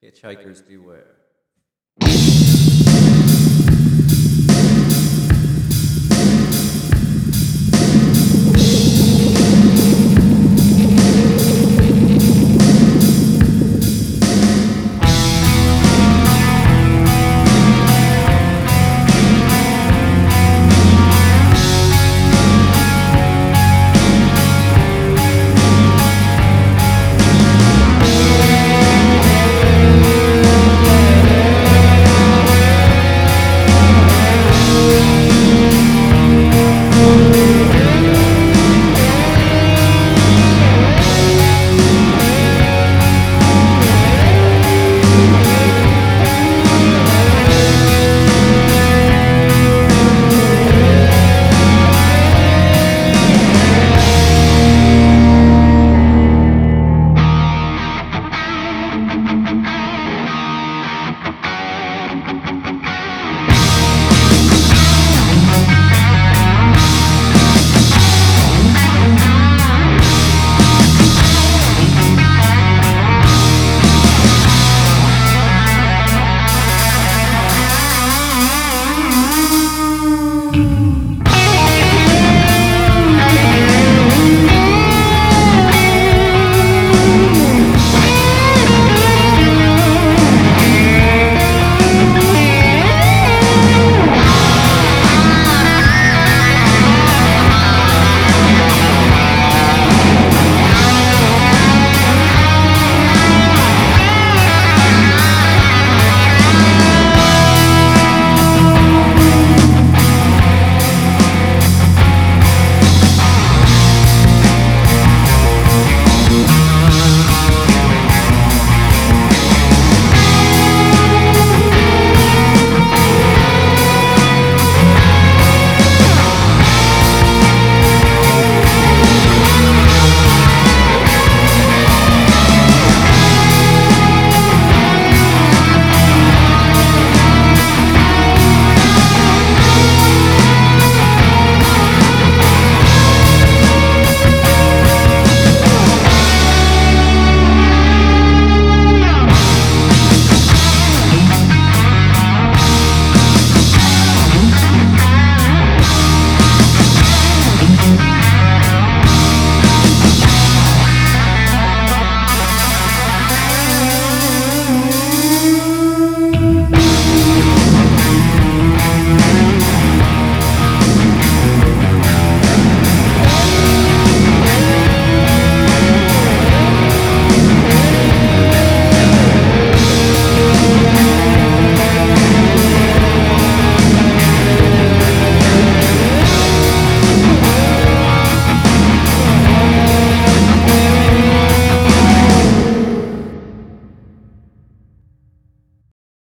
Hitchhikers beware.